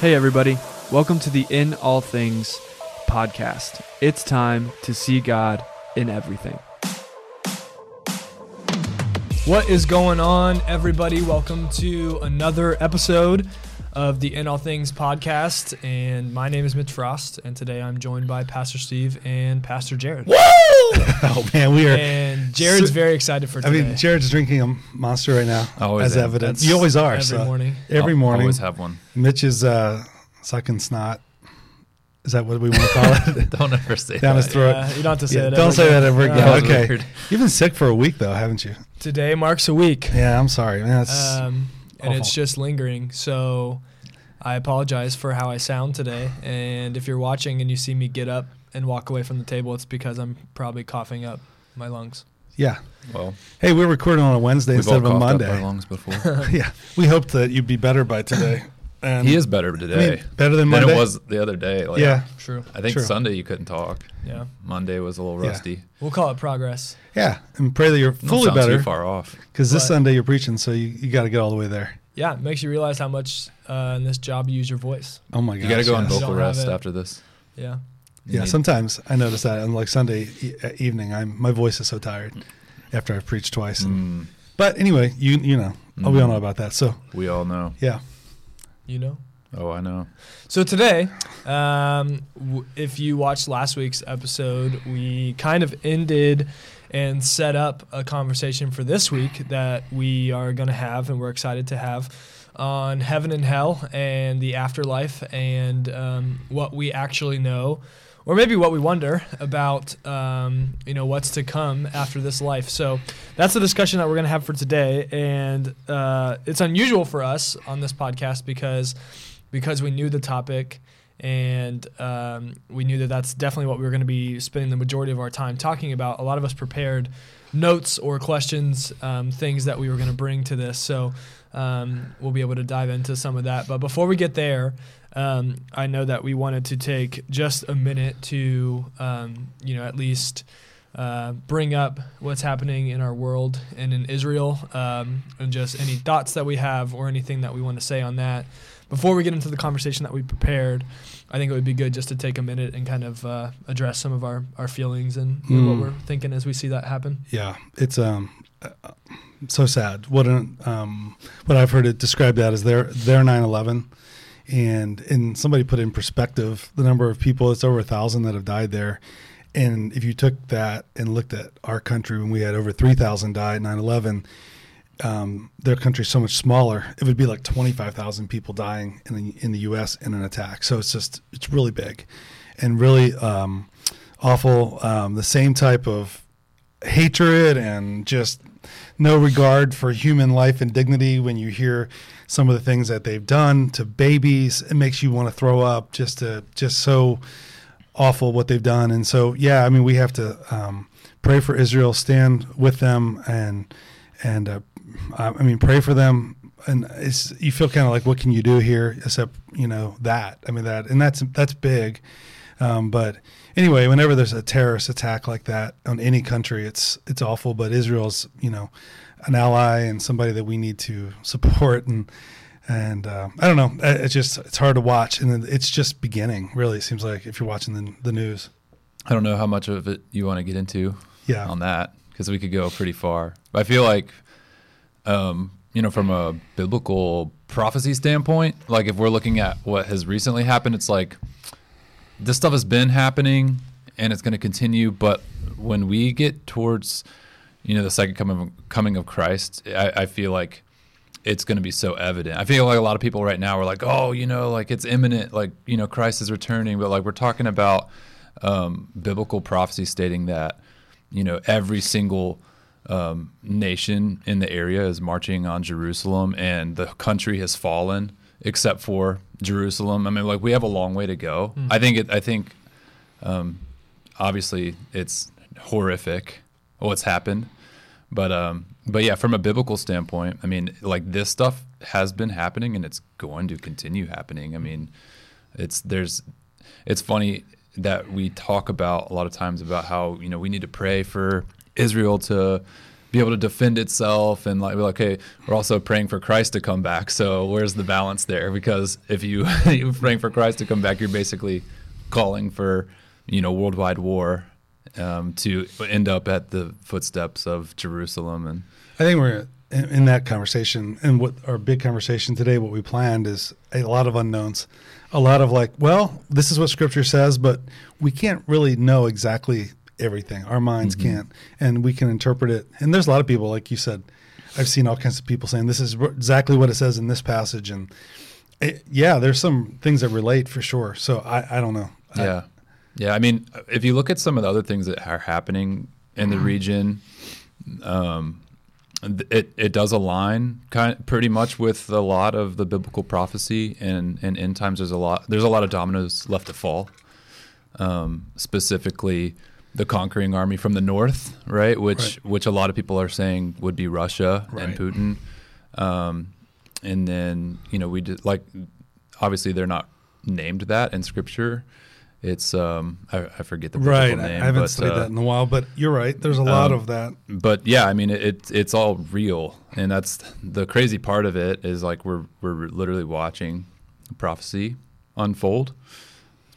Hey, everybody. Welcome to the In All Things podcast. It's time to see God in everything. What is going on, everybody? Welcome to another episode of the In All Things podcast. And my name is Mitch Frost, and today I'm joined by Pastor Steve and Pastor Jared. Oh man, we are. And Jared's So- very excited for today. I mean, Jared's drinking a monster right now, Always as am. evidence. That's You always are. every so morning. Every I'll morning. Always have one. Mitch is uh, sucking snot. Is that what we want to call it? Don't ever say Down that. his throat. Yeah, you don't have to say Yeah, that. don't ever say again. that ever again. That okay. weird. You've been sick for a week though, haven't you? Today marks a week, Yeah, I'm sorry. Man, that's, um, and it's just lingering. So I apologize for how I sound today. And if you're watching and you see me get up and walk away from the table, it's because I'm probably coughing up my lungs. yeah. Well, Hey, we're recording on a Wednesday we've instead all of a coughed up our Monday. lungs before. yeah, we hoped that you'd be better by today. And he is better I mean, today better than than it was the other day. Like, yeah, True. I think True. Sunday you couldn't talk. Yeah. Monday was a little Yeah. rusty. We'll call it progress. yeah, and pray that you're fully sound better Too far off. because this Sunday you're preaching, so you, you got to get all the way there. Yeah, it makes you realize how much uh, in this job you use your voice. Oh my god, You got to go on yes. You vocal rest after this. Yeah. You Yeah, need- sometimes I notice that on like Sunday e- uh, evening, I'm my voice is so tired after I've preached twice. Mm, But anyway, you you know, oh, we all know about that. So we all know. yeah, You know? Oh, I know. So today, um, w- if you watched last week's episode, we kind of ended and set up a conversation for this week that we are going to have and we're excited to have on heaven and hell and the afterlife and um, what we actually know or maybe what we wonder about um, you know what's to come after this life. So that's the discussion that we're going to have for today and uh, it's unusual for us on this podcast because because we knew the topic and um, we knew that that's definitely what we were going to be spending the majority of our time talking about. A lot of us prepared notes or questions, um, things that we were going to bring to this. So um, we'll be able to dive into some of that. But before we get there, um, I know that we wanted to take just a minute to, um, you know, at least. Uh, bring up what's happening in our world and in Israel, um, and just any thoughts that we have or anything that we want to say on that before we get into the conversation that we prepared, I think it would be good just to take a minute and kind of uh, address some of our, our feelings and Mm. what we're thinking as we see that happen. yeah, it's um uh, so sad. What an um what I've heard it described that as their their 9/11, and and somebody put in perspective the number of people. It's over a thousand that have died there. And if you took that and looked at our country when we had over 3,000 die at 9 11, um, their country's so much smaller, it would be like 25,000 people dying in the, in the U.S. in an attack. So it's just, it's really big and really um, awful. Um, the same type of hatred and just no regard for human life and dignity when you hear some of the things that they've done to babies. It makes you want to throw up just to, just so awful what they've done. And so, yeah, I mean, we have to um, pray for Israel, stand with them, and and uh, I I mean, pray for them. And it's you feel kind of like, what can you do here except you know that? I mean that, and that's that's big. Um, but anyway, whenever there's a terrorist attack like that on any country, it's it's awful. But Israel's you know an ally and somebody that we need to support and. And uh, I don't know. uh, It's just it's hard to watch, and it's just beginning. Really, it seems like if you're watching the, the news. I don't know how much of it you want to get into Yeah. on that because we could go pretty far. But I feel like, um, you know, from a biblical prophecy standpoint, like if we're looking at what has recently happened, it's like this stuff has been happening and it's going to continue. But when we get towards, you know, the second coming of, coming of Christ, I, I feel like it's going to be so evident. I feel like a lot of people right now are like, oh, you know, like it's imminent, like, you know, Christ is returning. But like we're talking about um, biblical prophecy stating that, you know, every single um, nation in the area is marching on Jerusalem and the country has fallen except for Jerusalem. I mean, like we have a long way to go. I think it, I think, um, obviously it's horrific what's happened, but, um, but yeah, from a biblical standpoint, I mean, like this stuff has been happening and it's going to continue happening. I mean, it's, there's, it's funny that we talk about a lot of times about how, you know, we need to pray for Israel to, be able to defend itself and like, like, okay, we're also praying for Christ to come back. So where's the balance there? Because if you you're praying for Christ to come back, you're basically calling for you know worldwide war um, to end up at the footsteps of Jerusalem and I think we're in, in that conversation, and what our big conversation today, what we planned is a lot of unknowns, a lot of like, well, this is what Scripture says, but we can't really know exactly everything. Our minds Mm-hmm. can't, and we can interpret it. And there's a lot of people, like you said, I've seen all kinds of people saying this is exactly what it says in this passage, and it, yeah, there's some things that relate for sure. So I, I don't know. I- Yeah. Yeah. I mean, if you look at some of the other things that are happening in the region, um, it, it does align kind pretty much with a lot of the biblical prophecy and, and end times. There's a lot, there's a lot of dominoes left to fall. Um, specifically the conquering army from the north, right? Which, Right. which a lot of people are saying would be Russia and Putin. Um, and then, you know, we did like, obviously they're not named that in scripture. It's um I, I forget the Right. name. I haven't but, studied uh, that in a while, but you're right. There's a lot um, of that. but yeah, I mean it, it it's all real, and that's the crazy part of it is like we're we're literally watching prophecy unfold.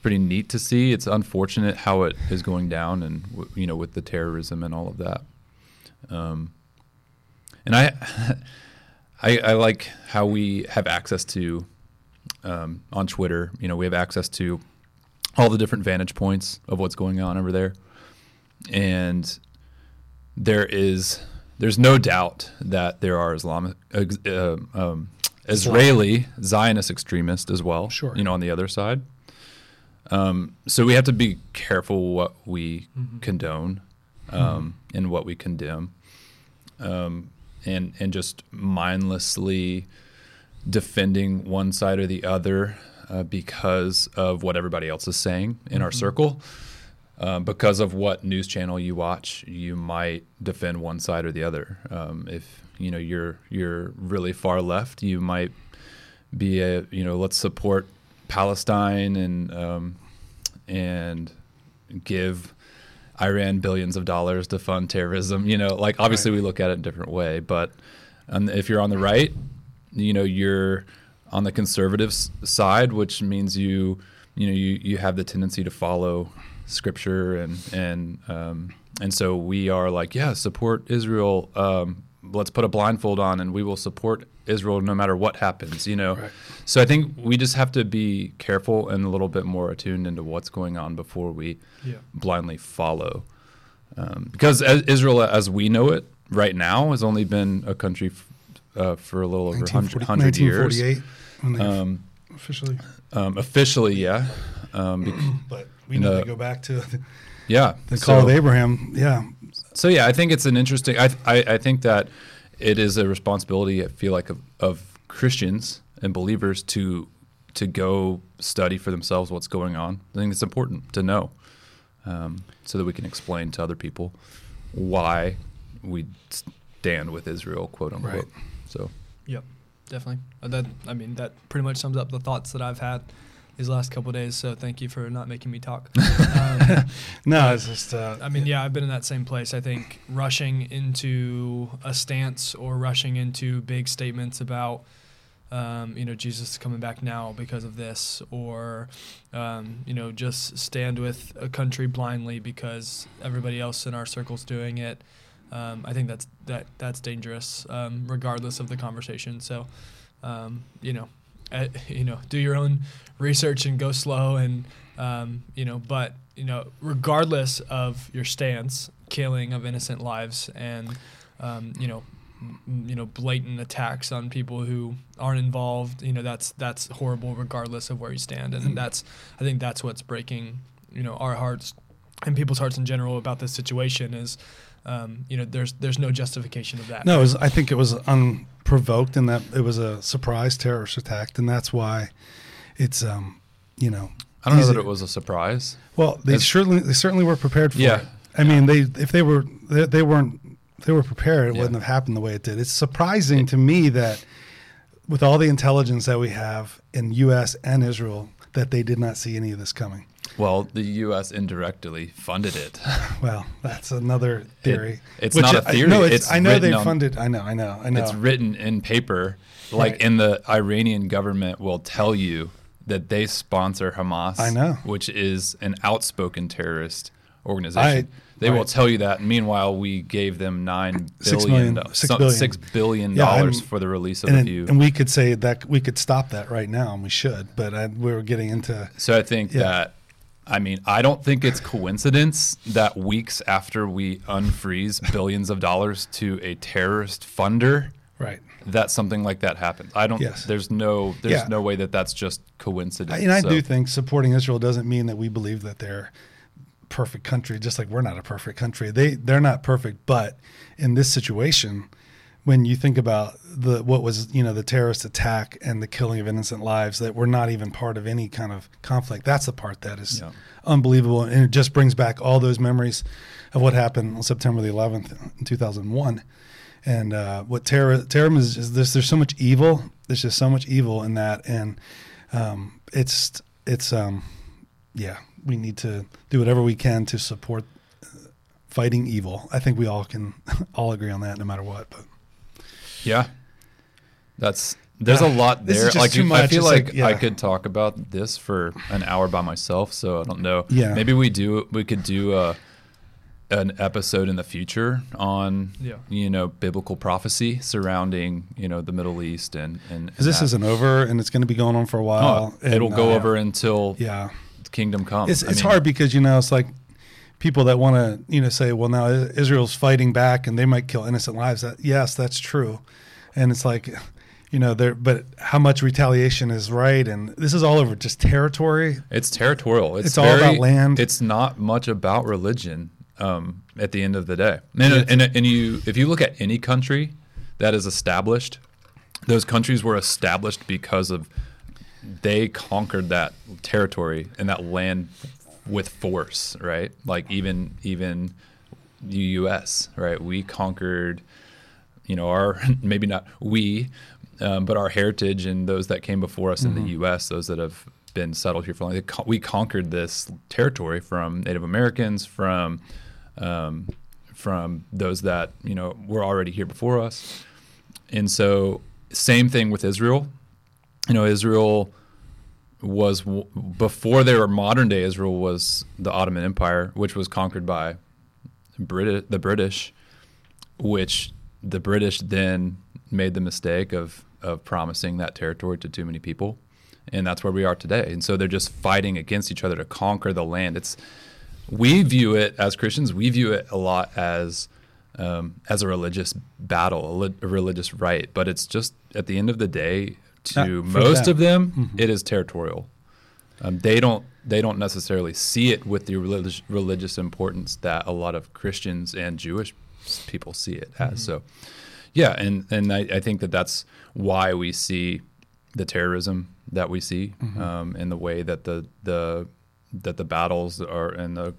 Pretty neat to see. It's unfortunate how it is going down, and you know with the terrorism and all of that. Um, and I, I I like how we have access to um, on Twitter. You know, we have access to all the different vantage points of what's going on over there, and there is there's no doubt that there are Islamic uh, um, Israeli Zionist extremists as well. Sure. you know, on the other side. Um, so we have to be careful what we condone um, and what we condemn, um, and and just mindlessly defending one side or the other uh, because of what everybody else is saying in our circle. Um, because of what news channel you watch, you might defend one side or the other. Um, if you know you're you're really far left, you might be a you know let's support Palestine and um, and give Iran billions of dollars to fund terrorism. You know, like obviously Right. we look at it in a different way, but um, if you're on the right, you know you're on the conservative side, which means you you know you you have the tendency to follow scripture and and um, and so we are like yeah support Israel. Um, let's put a blindfold on and we will support Israel no matter what happens. You know, Right. so I think we just have to be careful and a little bit more attuned into what's going on before we Yeah. blindly follow. Um, because as Israel, as we know it right now, has only been a country f- uh, for a little over 100, 100 years. 1948 when Um, officially. um, officially, yeah. Um, But we in know the- they go back to the, yeah. the call So- of Abraham. Yeah, So yeah, I think it's an interesting. I I, I think that it is a responsibility. I feel like of, of Christians and believers to to go study for themselves what's going on. I think it's important to know, um, so that we can explain to other people why we stand with Israel, quote unquote. Right. So Yep, definitely. That I mean, that pretty much sums up the thoughts that I've had these last couple of days. So thank you for not making me talk. um, no, it's just. Uh, I mean, yeah, I've been in that same place. I think rushing into a stance or rushing into big statements about, um, you know, Jesus is coming back now because of this, or, um, you know, just stand with a country blindly because everybody else in our circle's doing it. Um, I think that's that that's dangerous, um, regardless of the conversation. So, um, you know, uh, you know, do your own research and go slow, and um, you know, but you know, regardless of your stance, killing of innocent lives, and um, you know, m- you know, blatant attacks on people who aren't involved, you know, that's that's horrible, regardless of where you stand, and that's I think that's what's breaking, you know, our hearts and people's hearts in general about this situation is. Um, you know, there's there's no justification of that. no, it was, I think it was unprovoked, and that it was a surprise terrorist attack, and that's why it's, um, you know, I don't know easy- that it was a surprise. Well, they That's- certainly they certainly were prepared for Yeah. it. I mean, they if they were they, they weren't they were prepared, it Yeah. wouldn't have happened the way it did. It's surprising to me that with all the intelligence that we have in U.S. and Israel, that they did not see any of this coming. Well, the U.S. indirectly funded it. Well, that's another theory. it's Which not a I- theory, no, it's, it's I know they on- funded. I know. I know. I know. It's written in paper. Like Right. in the Iranian government will tell you that they sponsor Hamas. I know. which is an outspoken terrorist organization. I- they will tell you that. Meanwhile, we gave them nine Six billion, million- six some- billion. six billion Yeah, dollars for the release of and, it- few. and we could say that we could stop that right now, and we should. But I, we were getting into So I think Yeah. that, I mean, I don't think it's coincidence that weeks after we unfreeze billions of dollars to a terrorist funder, right. that something like that happens. I don't. Yes. There's no. There's Yeah. no way that that's just coincidence. I, And I So- do think supporting Israel doesn't mean that we believe that they're perfect country. Just like we're not a perfect country, they they're not perfect. But in this situation, when you think about the what was you know the terrorist attack and the killing of innocent lives that were not even part of any kind of conflict, that's the part that is Yeah. unbelievable, and it just brings back all those memories of what happened on September the 11th in 2001. And uh, what terror terrorism is, is this? There's so much evil. There's just so much evil in that, and um, it's it's um, yeah. We need to do whatever we can to support uh, fighting evil. I think we all can all agree on that, no matter what. But Yeah. That's there's a lot there. Like you- I feel like, like- yeah. I could talk about this for an hour by myself. So I don't know. Yeah. Maybe we do. We could do a an episode in the future on Yeah. you know biblical prophecy surrounding you know the Middle East and and, and this isn't over, and it's going to be going on for a while. Oh, it'll and, go uh, over until Yeah, kingdom comes. it's I it's mean, hard because you know it's like people that want to you know say, well, now Israel's fighting back and they might kill innocent lives. That yes, that's true, and it's like. You know, there, but how much retaliation is right, and this is all over just territory. It's territorial. It's, It's all about land. It's not much about religion. Um, at the end of the day, and, and and you, if you look at any country that is established, those countries were established because of they conquered that territory and that land with force, right? Like even even the U.S. Right? We conquered you know, our maybe not we, um, but our heritage and those that came before us in the U.S., those that have been settled here for long, con- we conquered this territory from Native Americans, from um, from those that you know were already here before us, and so same thing with Israel. You know, Israel was before they were modern day Israel was the Ottoman Empire, which was conquered by Brit- the British, which the British then made the mistake of of promising that territory to too many people, and that's where we are today. And so they're just fighting against each other to conquer the land. It's we view it as Christians. We view it a lot as um, as a religious battle, a, li- a religious right, but it's just at the end of the day, to most them. of them, it is territorial. Um, they don't they don't necessarily see it with the religious religious importance that a lot of Christians and Jewish people see it as. So, yeah, and and I, I think that that's why we see the terrorism that we see, um, and the way that the the that the battles are and the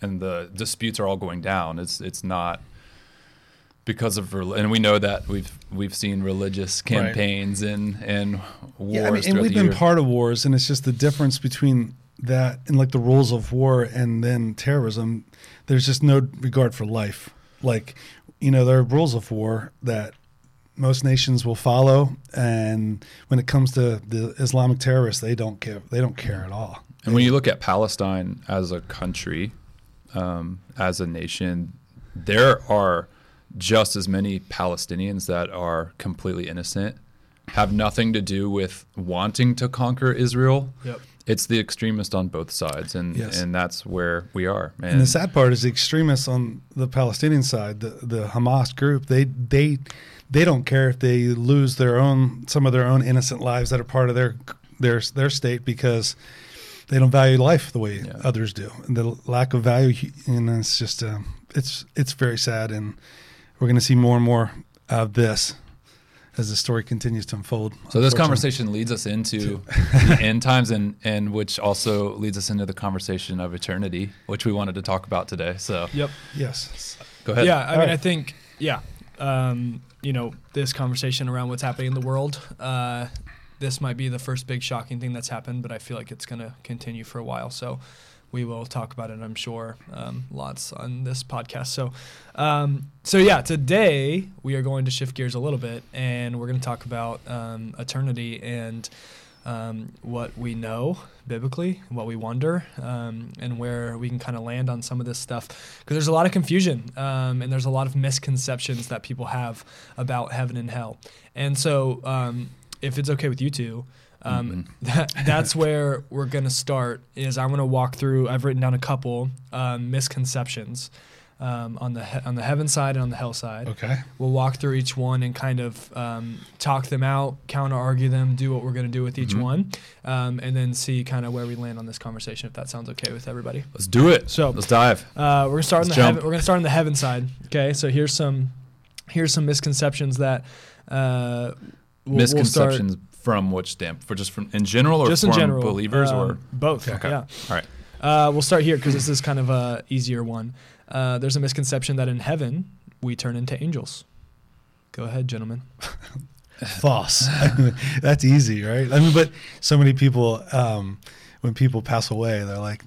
and the disputes are all going down. It's it's not because of and we know that we've we've seen religious campaigns and and wars. Yeah, I mean, and we've been year. part of wars, and it's just the difference between that and like the rules of war and then terrorism. There's just no regard for life. Like, you know, there are rules of war that most nations will follow, and when it comes to the Islamic terrorists, they don't care. They don't care at all. And when you look at Palestine as a country, um, as a nation, there are just as many Palestinians that are completely innocent, have nothing to do with wanting to conquer Israel. Yep. It's the extremist on both sides, and Yes. and that's where we are. And the sad part is the extremists on the Palestinian side, the, the Hamas group, they they they don't care if they lose their own some of their own innocent lives that are part of their their their state because they don't value life the way Yeah. others do. And the lack of value, and it's just um, it's it's very sad, and we're going to see more and more of this as the story continues to unfold. So this conversation leads us into the end times, and and which also leads us into the conversation of eternity, which we wanted to talk about today. So Yep. yes, go ahead. Yeah, I mean, Alright. I think, yeah, um, you know, this conversation around what's happening in the world, uh, this might be the first big shocking thing that's happened, but I feel like it's going to continue for a while. So we will talk about it, I'm sure, um, lots on this podcast. So, um, so yeah, today we are going to shift gears a little bit, and we're going to talk about um, eternity and um, what we know biblically, what we wonder, um, and where we can kind of land on some of this stuff. Because there's a lot of confusion um, and there's a lot of misconceptions that people have about heaven and hell. And so, if it's okay with you two, um, that, that's where we're going to start. Is I'm going to walk through. I've written down a couple um, misconceptions um, on the he- on the heaven side and on the hell side. Okay. We'll walk through each one and kind of um, talk them out, counter argue them, do what we're going to do with each Mhm. one, um, and then see kind of where we land on this conversation. If that sounds okay with everybody. Let's do it. So- let's dive. Uh, we're gonna start the Let's jump. heaven. We're gonna start on the heaven side. Okay, so here's some here's some misconceptions that uh, we'll, we'll start Misconceptions from which stamp? For just from in general or just in general. believers um, or both. Okay. Yeah. all right. Uh, we'll start here because this is kind of a easier one. Uh, there's a misconception that in heaven we turn into angels. Go ahead, gentlemen. False. That's easy, right? I mean, but so many people, um, when people pass away, they're like,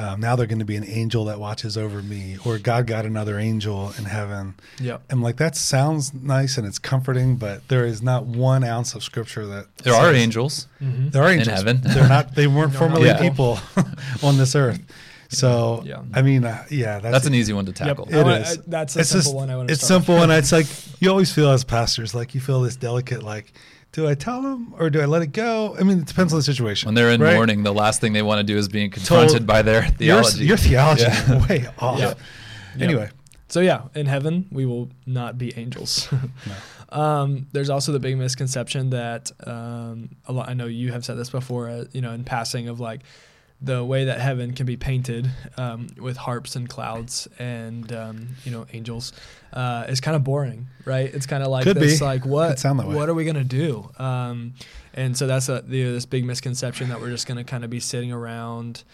um, now they're going to be an angel that watches over me, or God got another angel in heaven. Yep. I'm like, that sounds nice and it's comforting, but there is not one ounce of scripture that There are angels. Mm-hmm. There are angels. In heaven. They're not. They weren't They're formerly not people on this earth. So Yeah. I mean, uh, yeah, that's, That's an easy one to tackle. It I is. I- that's a it's simple just, one. I want to It's start with. simple, and it's like you always feel as pastors, like you feel this delicate, like, do I tell them or do I let it go? I mean, it depends on the situation. When they're in right? mourning, the last thing they want to do is being confronted Told- by their theology. your theology Yeah. is way off. Yeah. Anyway, So yeah, in heaven we will not be angels. um, there's also the big misconception that um, a lot. I know you have said this before. Uh, you know, in passing of like the way that heaven can be painted um, with harps and clouds and um, you know angels uh, is kind of boring, right? It's kind of like Could this, be. like what what are we gonna do? Um, and so that's a you know, this big misconception that we're just gonna kind of be sitting around.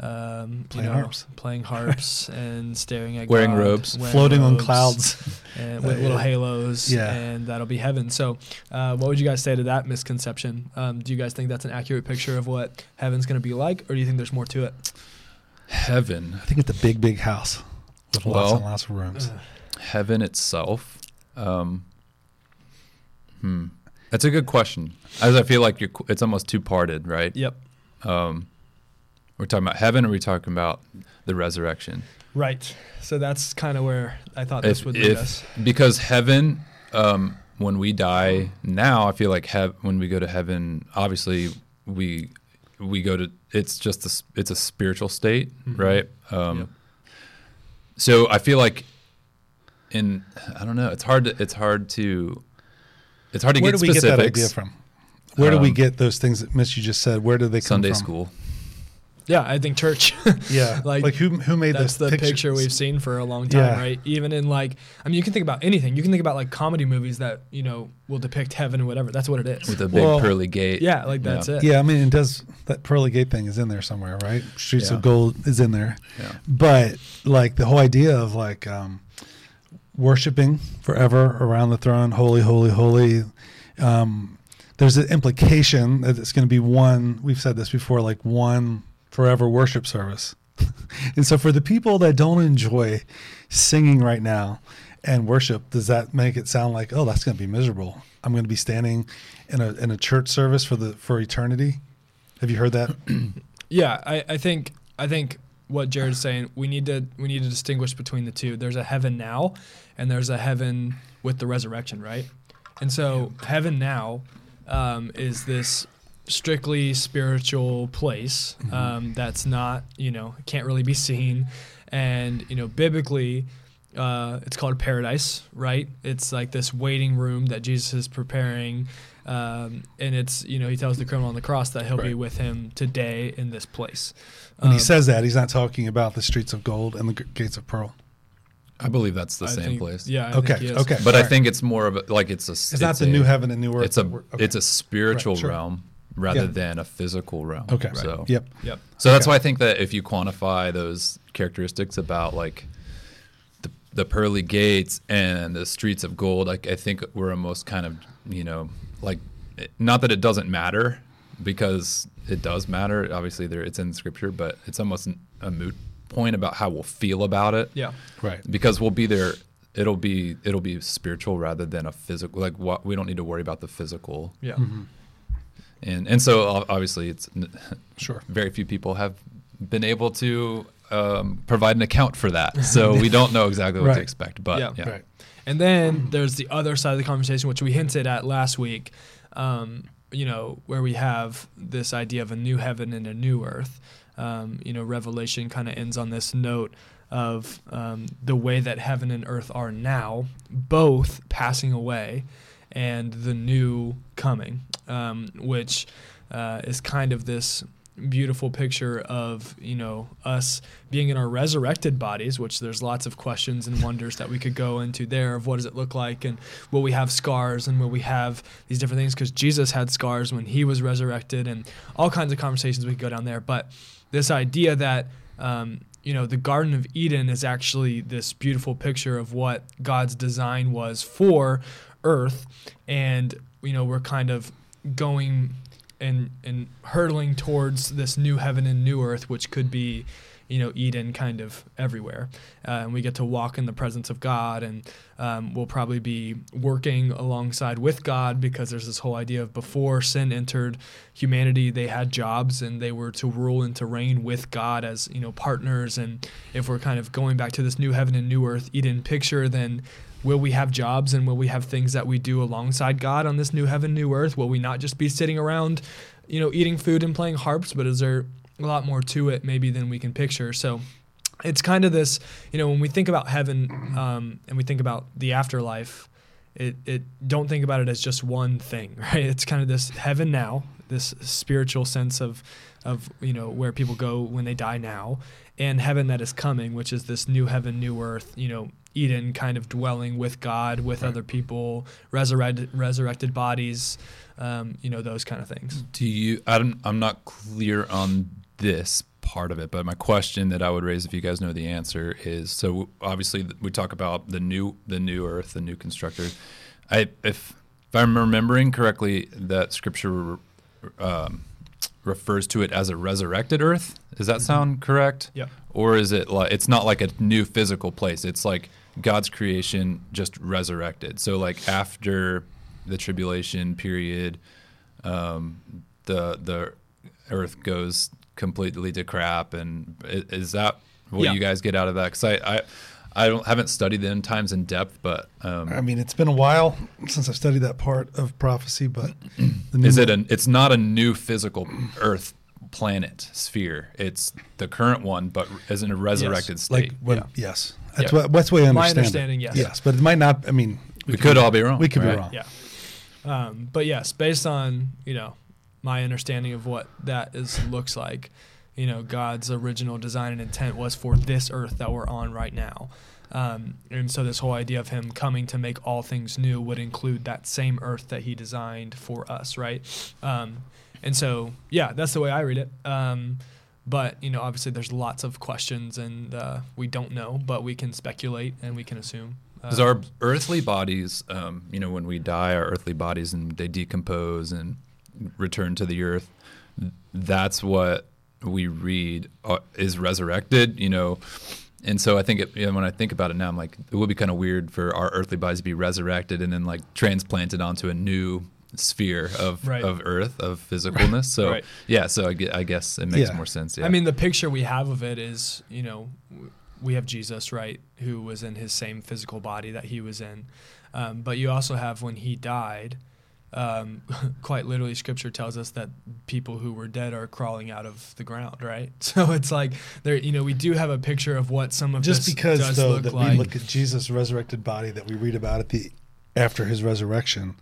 Um, Playing you know, harps. playing harps and staring at Wearing God, robes. wearing floating on clouds. and with little halos, Yeah. and that'll be heaven. So, uh, what would you guys say to that misconception? Um, do you guys think that's an accurate picture of what heaven's going to be like, or do you think there's more to it? Heaven. I think it's a big, big house with lots and lots of rooms. Heaven itself. Um, hmm. That's a good question. As I feel like you're, it's almost two parted, right? Yep. Um, we're talking about heaven, or are we talking about the resurrection? Right. So that's kind of where I thought this If- would lead if- us. Because heaven, um, when we die now, I feel like hev- when we go to heaven, obviously we we go to it's just a, s- it's a spiritual state, Mhm. right? Um, Yep. So I feel like in I don't know, it's hard to it's hard to it's hard to Where get do we get that idea from? Where do we Um, get those things that Mitch you just said? Where do they come Sunday from? Sunday school. Yeah, I think church. Yeah, Like, like, who who made that's this the picture we've seen for a long time, Yeah. right? Even in like, I mean, you can think about anything. You can think about like comedy movies that you know will depict heaven or whatever. That's what it is. with a big Well, pearly gate. yeah, like that's it. Yeah, I mean, it does that pearly gate thing is in there somewhere, right? Streets Yeah. of Gold is in there, Yeah. but like the whole idea of like um, worshiping forever around the throne, holy, holy, holy. Um, there's an implication that it's going to be one. We've said this before, like one forever worship service. and so, for the people that don't enjoy singing right now and worship, does that make it sound like, oh, that's going to be miserable? I'm going to be standing in a in a church service for the for eternity. Have you heard that? Yeah, I, I think I think what Jared's saying, we need to we need to distinguish between the two. There's a heaven now and there's a heaven with the resurrection, right? And so heaven now um, is this strictly spiritual place um, that's not, you know, can't really be seen. And, you know, biblically, uh, it's called paradise, right? It's like this waiting room that Jesus is preparing. Um, and it's, you know, he tells the criminal on the cross that he'll be with him today in this place. When he Um, says that, he's not talking about the streets of gold and the gates of pearl. I believe that's the I same think- place. Yeah. I Okay, think okay. But I think it's more of a, like it's a It's, not the new heaven and new earth. it's a okay. it's a spiritual Right, sure. realm rather Yeah. than a physical realm. okay. So Yep. Yep. so that's why I think that if you quantify those characteristics about like the, the pearly gates and the streets of gold, like I think we're almost kind of you know like not that it doesn't matter because it does matter. Obviously, there it's in scripture, but it's almost a moot point about how we'll feel about it. Yeah. Right. because we'll be there. It'll be it'll be spiritual rather than a physical. Like what we don't need to worry about the physical. Yeah. Mm-hmm. And and so obviously it's Sure. very few people have been able to um, provide an account for that. So we don't know exactly what to expect. But Yeah. yeah, Right. And then there's the other side of the conversation, which we hinted at last week, um, you know, where we have this idea of a new heaven and a new earth. Um, you know, Revelation kind of ends on this note of um, the way that heaven and earth are now, both passing away, and the new coming, um, which uh, is kind of this beautiful picture of you know us being in our resurrected bodies which there's lots of questions and wonders that we could go into there of what does it look like and will we have scars and will we have these different things? Because jesus had scars when he was resurrected and all kinds of conversations we could go down there. But this idea that um, you know the garden of eden is actually this beautiful picture of what god's design was for earth and you know we're kind of going and and hurtling towards this new heaven and new earth, which could be, you know, Eden kind of everywhere. Uh, and we get to walk in the presence of God, and um, we'll probably be working alongside with God because there's this whole idea of before sin entered humanity, they had jobs and they were to rule and to reign with God as you know partners. And if we're kind of going back to this new heaven and new earth Eden picture, then will we have jobs and will we have things that we do alongside God on this new heaven, new earth? Will we not just be sitting around, you know, eating food and playing harps, but is there a lot more to it maybe than we can picture? So it's kind of this, you know, when we think about heaven um, and we think about the afterlife, it, it don't think about it as just one thing, right? It's kind of this heaven now, this spiritual sense of of you know where people go when they die now, and heaven that is coming, which is this new heaven, new earth, you know, Eden kind of dwelling with God, with other people, resurrected resurrected bodies, um, you know, those kind of things. Do you? I don't, I'm not clear on this part of it, but my question that I would raise, if you guys know the answer, is so obviously we talk about the new, the new Earth, the new constructor. I, if if I'm remembering correctly, that Scripture um, refers to it as a resurrected Earth. Does that sound correct? Yep. Or is it like it's not like a new physical place? It's like God's creation just resurrected. So like after the tribulation period, um, the the earth goes completely to crap, and is that what Yeah. you guys get out of that? Because I, I I don't haven't studied the end times in depth, but um, I mean, it's been a while since I've studied that part of prophecy, but the new- is it an? It's not a new physical Earth planet sphere. It's the current one, but as in a resurrected state. like what? Yeah. Yes, that's Yeah. what that's the way I My understanding, it. yes. Yes, but it might not. I mean, we could all be wrong. We could right? be wrong. Yeah. Um, but yes, based on you know my understanding of what that is looks like, you know, God's original design and intent was for this earth that we're on right now. Um, and so this whole idea of him coming to make all things new would include that same earth that he designed for us, right? Um, and so, yeah, that's the way I read it. Um, but you know, obviously, there's lots of questions, and uh, we don't know, but we can speculate and we can assume. Because Um, our earthly bodies, um, you know, when we die, our earthly bodies and they decompose and return to the earth, that's what we read uh, is resurrected, you know. And so I think it, you know, when I think about it now, I'm like, it would be kind of weird for our earthly bodies to be resurrected and then like transplanted onto a new sphere of Right. of earth of physicalness. So Right. yeah, so I, I guess it makes Yeah. more sense. Yeah. I mean, the picture we have of it is, you know, we have Jesus, right, who was in his same physical body that he was in. Um, but you also have when he died, um, quite literally, scripture tells us that people who were dead are crawling out of the ground, right? So it's like there, you know, we do have a picture of what some of just this because does though look that like. we look at Jesus' resurrected body that we read about at the after his resurrection,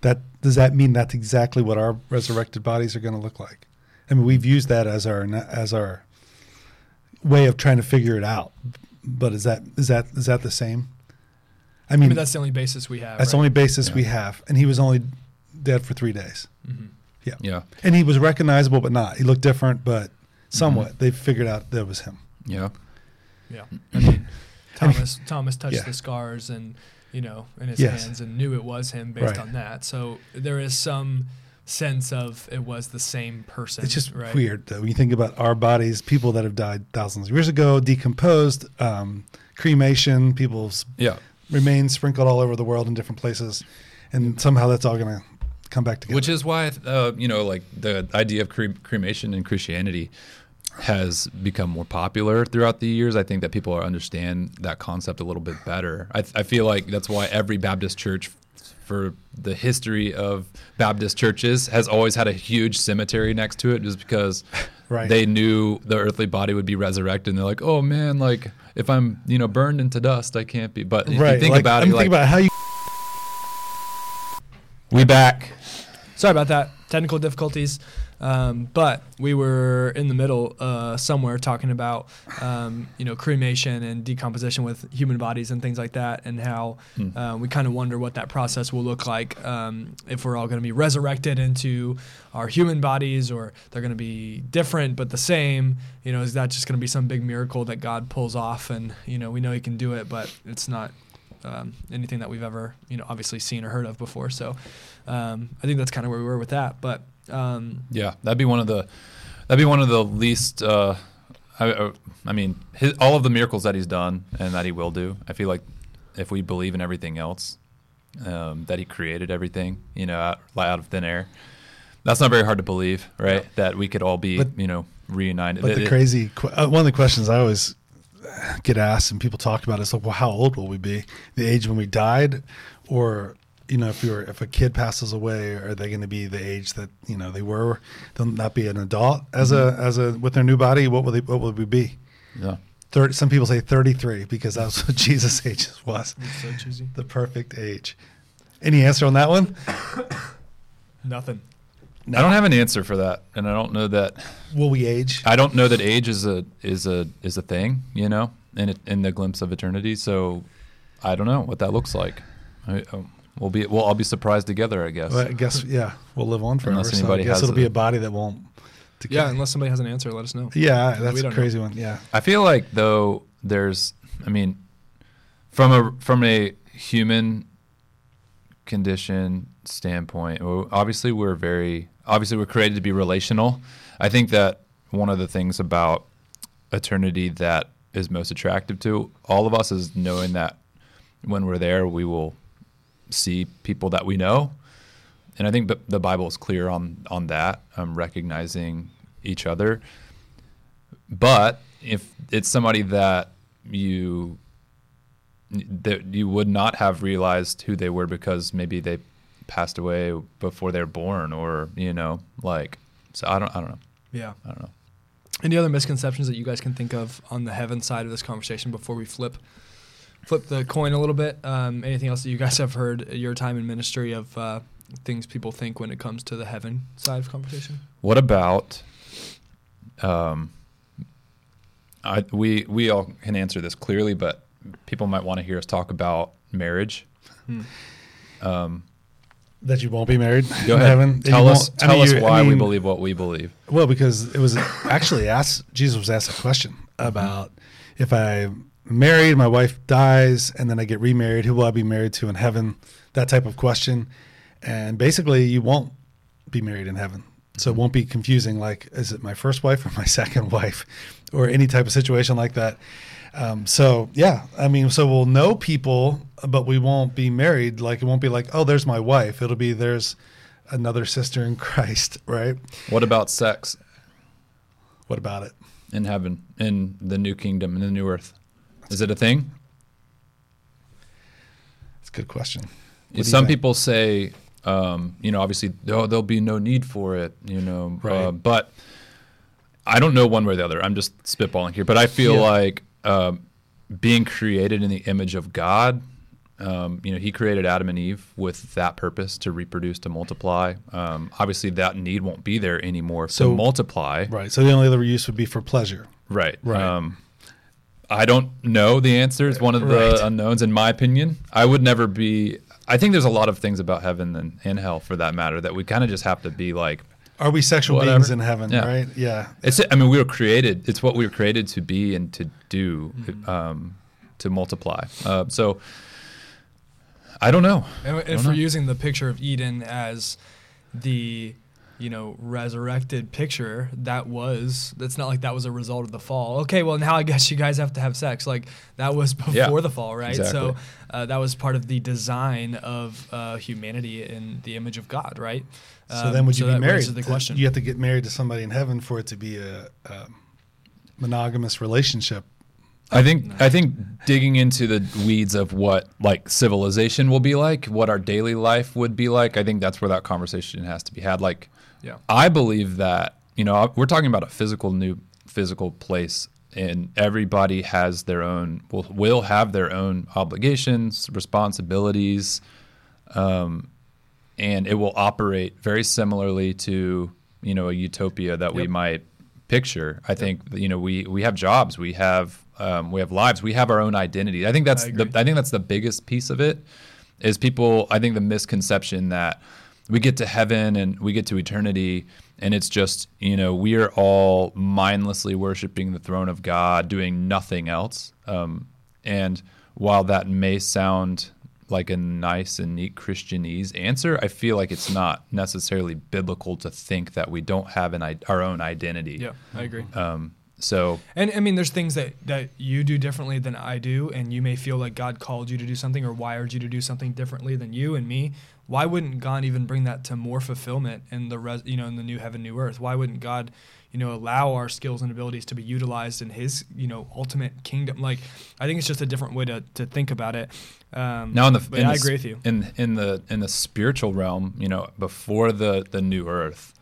that does that mean that's exactly what our resurrected bodies are going to look like? I mean, we've used that as our as our way of trying to figure it out. But is that is that is that the same? I I mean, mean, that's the only basis we have. that's the only basis Yeah. we have, and he was only dead for three days. Mhm. Yeah. Yeah. And he was recognizable, but not. He looked different, but somewhat. Mm-hmm. They figured out that was him. Yeah. Yeah. I mean, Thomas Thomas touched Yeah. the scars and you know, in his Yes. hands and knew it was him based Right. on that. So there is some sense of it was the same person. It's just right? weird though. When you think about our bodies, people that have died thousands of years ago, decomposed, um, cremation, people's Yeah. remains sprinkled all over the world in different places, and somehow that's all going to come back together. Which is why, uh, you know, like the idea of cre- cremation in Christianity has become more popular throughout the years. I think that people understand that concept a little bit better. I, I feel like that's why every Baptist church, for the history of Baptist churches, has always had a huge cemetery next to it, just because Right. they knew the earthly body would be resurrected. And they're like, oh man, like if I'm, you know, burned into dust, I can't be. But if right. you think like, about I'm it, like, about how you. We back. Sorry about that. Technical difficulties. Um, but we were in the middle uh, somewhere talking about, um, you know, cremation and decomposition with human bodies and things like that, and how Hmm. uh, we kind of wonder what that process will look like um, if we're all going to be resurrected into our human bodies, or they're going to be different but the same. You know, is that just going to be some big miracle that God pulls off? And you know, we know He can do it, but it's not um, anything that we've ever, you know, obviously seen or heard of before. So um, I think that's kind of where we were with that. But um, Yeah, that'd be one of the that'd be one of the least. Uh, I, uh, I mean, his, all of the miracles that he's done and that he will do. I feel like if we believe in everything else, um, that he created everything, you know, out, out of thin air. That's not very hard to believe, right? That we could all be, But- you know, reunited. But It- the it- crazy que- uh, one of the questions I always get asked and people talk about is like, well, how old will we be? The age when we died, or you know, if you're if a kid passes away, are they going to be the age that you know they were? They'll not be an adult as Mm-hmm. a as a with their new body. What will they? What will we be? yeah. Thirty. Some people say thirty three because that's what Jesus' age was, it's so cheesy. the perfect age. Any answer on that one? Nothing. I don't have an answer for that, and I don't know that. Will we age? I don't know that age is a is a is a thing, you know, in it, in the glimpse of eternity. So I don't know what that looks like. I, um, we'll be we'll all be surprised together, I guess. Well, I guess yeah, we'll live on forever. Unless so I anybody guess has it'll be a- a body that won't. Decay. Yeah, unless somebody has an answer, let us know. Yeah, that's a don't crazy one. Yeah. I feel like though there's I mean from a from a human condition standpoint, obviously we're very obviously we're created to be relational. I think that one of the things about eternity that is most attractive to all of us is knowing that when we're there we will see people that we know. And I think the, the Bible is clear on on that, um, recognizing each other. But if it's somebody that you that you would not have realized who they were because maybe they passed away before they're born, or you know, like so I don't I don't know Yeah. I don't know. Any other misconceptions that you guys can think of on the heaven side of this conversation before we flip flip the coin a little bit? Um, anything else that you guys have heard your time in ministry of uh, things people think when it comes to the heaven side of conversation? What about um I we we all can answer this clearly, but people might want to hear us talk about marriage. Hmm. Um, That you won't be married. go in ahead. heaven. Tell us won't- I mean, us you- I why we believe what we believe. Well, because it was actually asked. Jesus was asked a question about if I'm married, my wife dies, and then I get remarried. Who will I be married to in heaven? That type of question. And basically, you won't be married in heaven. So it won't be confusing. Like, is it my first wife or my second wife, or any type of situation like that? Um, so yeah, I mean, so we'll know people, but we won't be married. Like, it won't be like, oh, there's my wife. It'll be there's another sister in Christ, right? What about sex What about it? in heaven, in the new kingdom, in the new earth? Is it a thing? It's a good question. Some think? people say, um, you know, obviously oh, there'll be no need for it, you know, Right. uh, but I don't know one way or the other. I'm just spitballing here, but I feel Yeah. like um, being created in the image of God. Um, you know, He created Adam and Eve with that purpose to reproduce, to multiply. Um, obviously, that need won't be there anymore So- to multiply. Right. So the only other use would be for pleasure. Right. Right. Um, I don't know the answer. It's one of the Right. unknowns, in my opinion. I would never be. I think there's a lot of things about heaven and, and hell, for that matter, that we kind of just have to be like. Are we sexual Whatever. beings in heaven? Yeah. Right. Yeah. It's. I mean, we were created. It's what we were created to be and to do, Mm-hmm. um, to multiply. Uh, so, I don't know. And don't if we're using the picture of Eden as the you know resurrected picture, that was that's not like that was a result of the fall. Okay, well now I guess you guys have to have sex. Like that was before Yeah, the fall, right? So uh, that was part of the design of uh, humanity in the image of God, right? So Um, then, would you be married? raises The to- question. You have to get married to somebody in heaven for it to be a, a monogamous relationship. I think I think digging into the weeds of what like civilization will be like, what our daily life would be like, I think that's where that conversation has to be had. Like, Yeah. I believe that you know we're talking about a physical new physical place, and everybody has their own will will have their own obligations, responsibilities, um, and it will operate very similarly to you know a utopia that we might picture. I think you know we we have jobs, we have um, we have lives, we have our own identity. I think that's I the. I think that's the biggest piece of it is people. I think the misconception that we get to heaven and we get to eternity and it's just you know we are all mindlessly worshiping the throne of God, doing nothing else. Um, and while that may sound like a nice and neat Christianese answer, I feel like it's not necessarily biblical to think that we don't have an i- our own identity. Yeah, I agree. Um, so And I mean, there's things that, that you do differently than I do, and you may feel like God called you to do something or wired you to do something differently than you and me. Why wouldn't God even bring that to more fulfillment in the res, you know in the new heaven, new earth? Why wouldn't God, you know, allow our skills and abilities to be utilized in His you know ultimate kingdom? Like, I think it's just a different way to, to think about it. Um, now in the in I the, agree with you. in in the in the spiritual realm, you know, before the the new earth,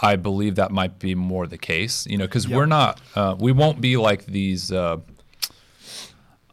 I believe that might be more the case, you know, because Yep. we're not, uh, we won't be like these uh,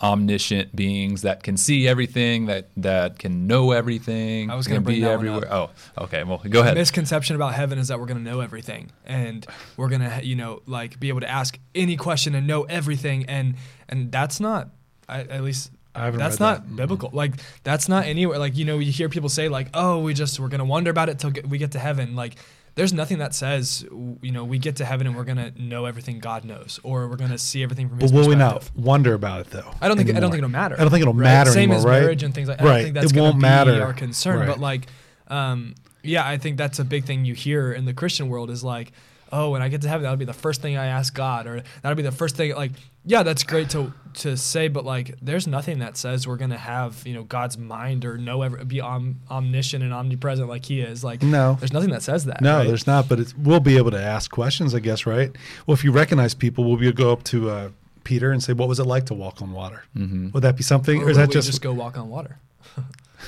omniscient beings that can see everything, that that can know everything. I was gonna bring be that one everywhere. Oh, okay. Well, go ahead. misconception about heaven is that we're going to know everything and we're going to you know like be able to ask any question and know everything and and that's not I, at least I haven't that's read not that. biblical like that's not anywhere like you know you hear people say like oh we just we're going to wonder about it till we get to heaven like there's nothing that says you know we get to heaven and we're going to know everything god knows or we're going to see everything from His But will we not wonder about it though? I don't think I don't think it'll matter. I don't think it'll right? matter Same anymore, as right? marriage and things like. I don't Right. think that's It gonna won't be matter. our concern. Right. But like, um, yeah, I think that's a big thing you hear in the Christian world is like, oh, when I get to heaven, that'll be the first thing I ask God, or that'll be the first thing. Like, yeah, that's great to to say, but like, there's nothing that says we're gonna have you know God's mind or know ever be om- omniscient and omnipresent like He is. Like, No. there's nothing that says that. No, right? there's not. But it's, we'll be able to ask questions, I guess, right? Well, if you recognize people, we'll we go up to uh, Peter and say, "What was it like to walk on water?" Mhm. Would that be something, Or or, is will that we just, just go walk on water?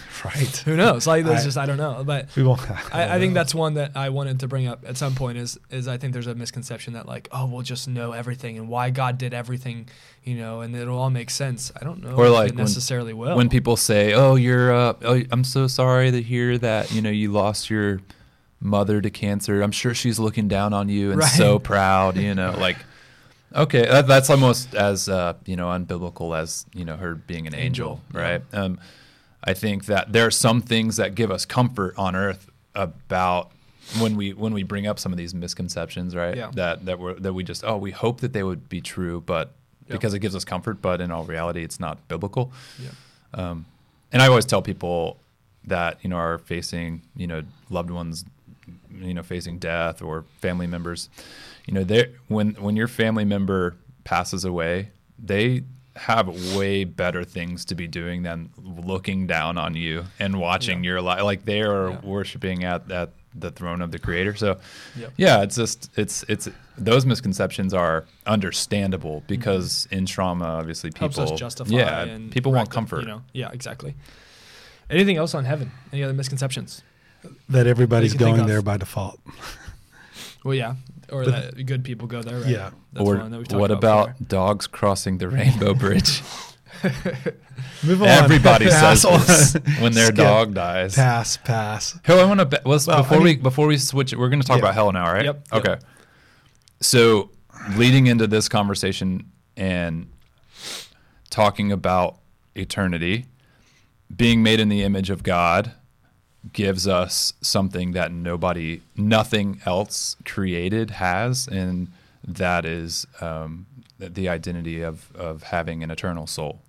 right? Who knows? Like, that's I- just I don't know, but. We won't. I, I think that's one that I wanted to bring up at some point is is I think there's a misconception that like oh we'll just know everything and why God did everything you know and it'll all make sense I don't know Or if like it when- necessarily will when people say, "Oh, you're," uh, oh, I'm so sorry to hear that. You know, you lost your mother to cancer. I'm sure she's looking down on you and Right. so proud. You know, like, okay, that, that's almost as uh, you know unbiblical as you know her being an angel, Angel, right? Um, I think that there are some things that give us comfort on earth about when we when we bring up some of these misconceptions, right? Yeah. That that we that we just oh we hope that they would be true, but Yeah. because it gives us comfort, but in all reality, it's not biblical. yeah. Um, and I always tell people that you know are facing you know loved ones, you know facing death or family members, you know they when when your family member passes away, they have way better things to be doing than looking down on you and watching Yeah. your life. Like they are Yeah. worshiping at at the throne of the Creator. So Yep. yeah, it's just it's it's those misconceptions are understandable because in trauma, obviously people Mm-hmm. helps us justify yeah and people want correct it, comfort. you know yeah exactly anything else on heaven any other misconceptions that everybody's That you can think going there by default. well yeah or But- that good people go there right Yeah. That's or one that we've what about before. dogs crossing the rainbow bridge? Move on. Everybody says this when their Skip. dog dies. Pass, pass. Hey, I want to. Be- let's Well, before I we before we switch. We're going to talk Yeah. about hell now, right? Yep, yep. Okay. So, leading into this conversation and talking about eternity, being made in the image of God gives us something that nobody, nothing else created has, and that is um, the identity of of having an eternal soul.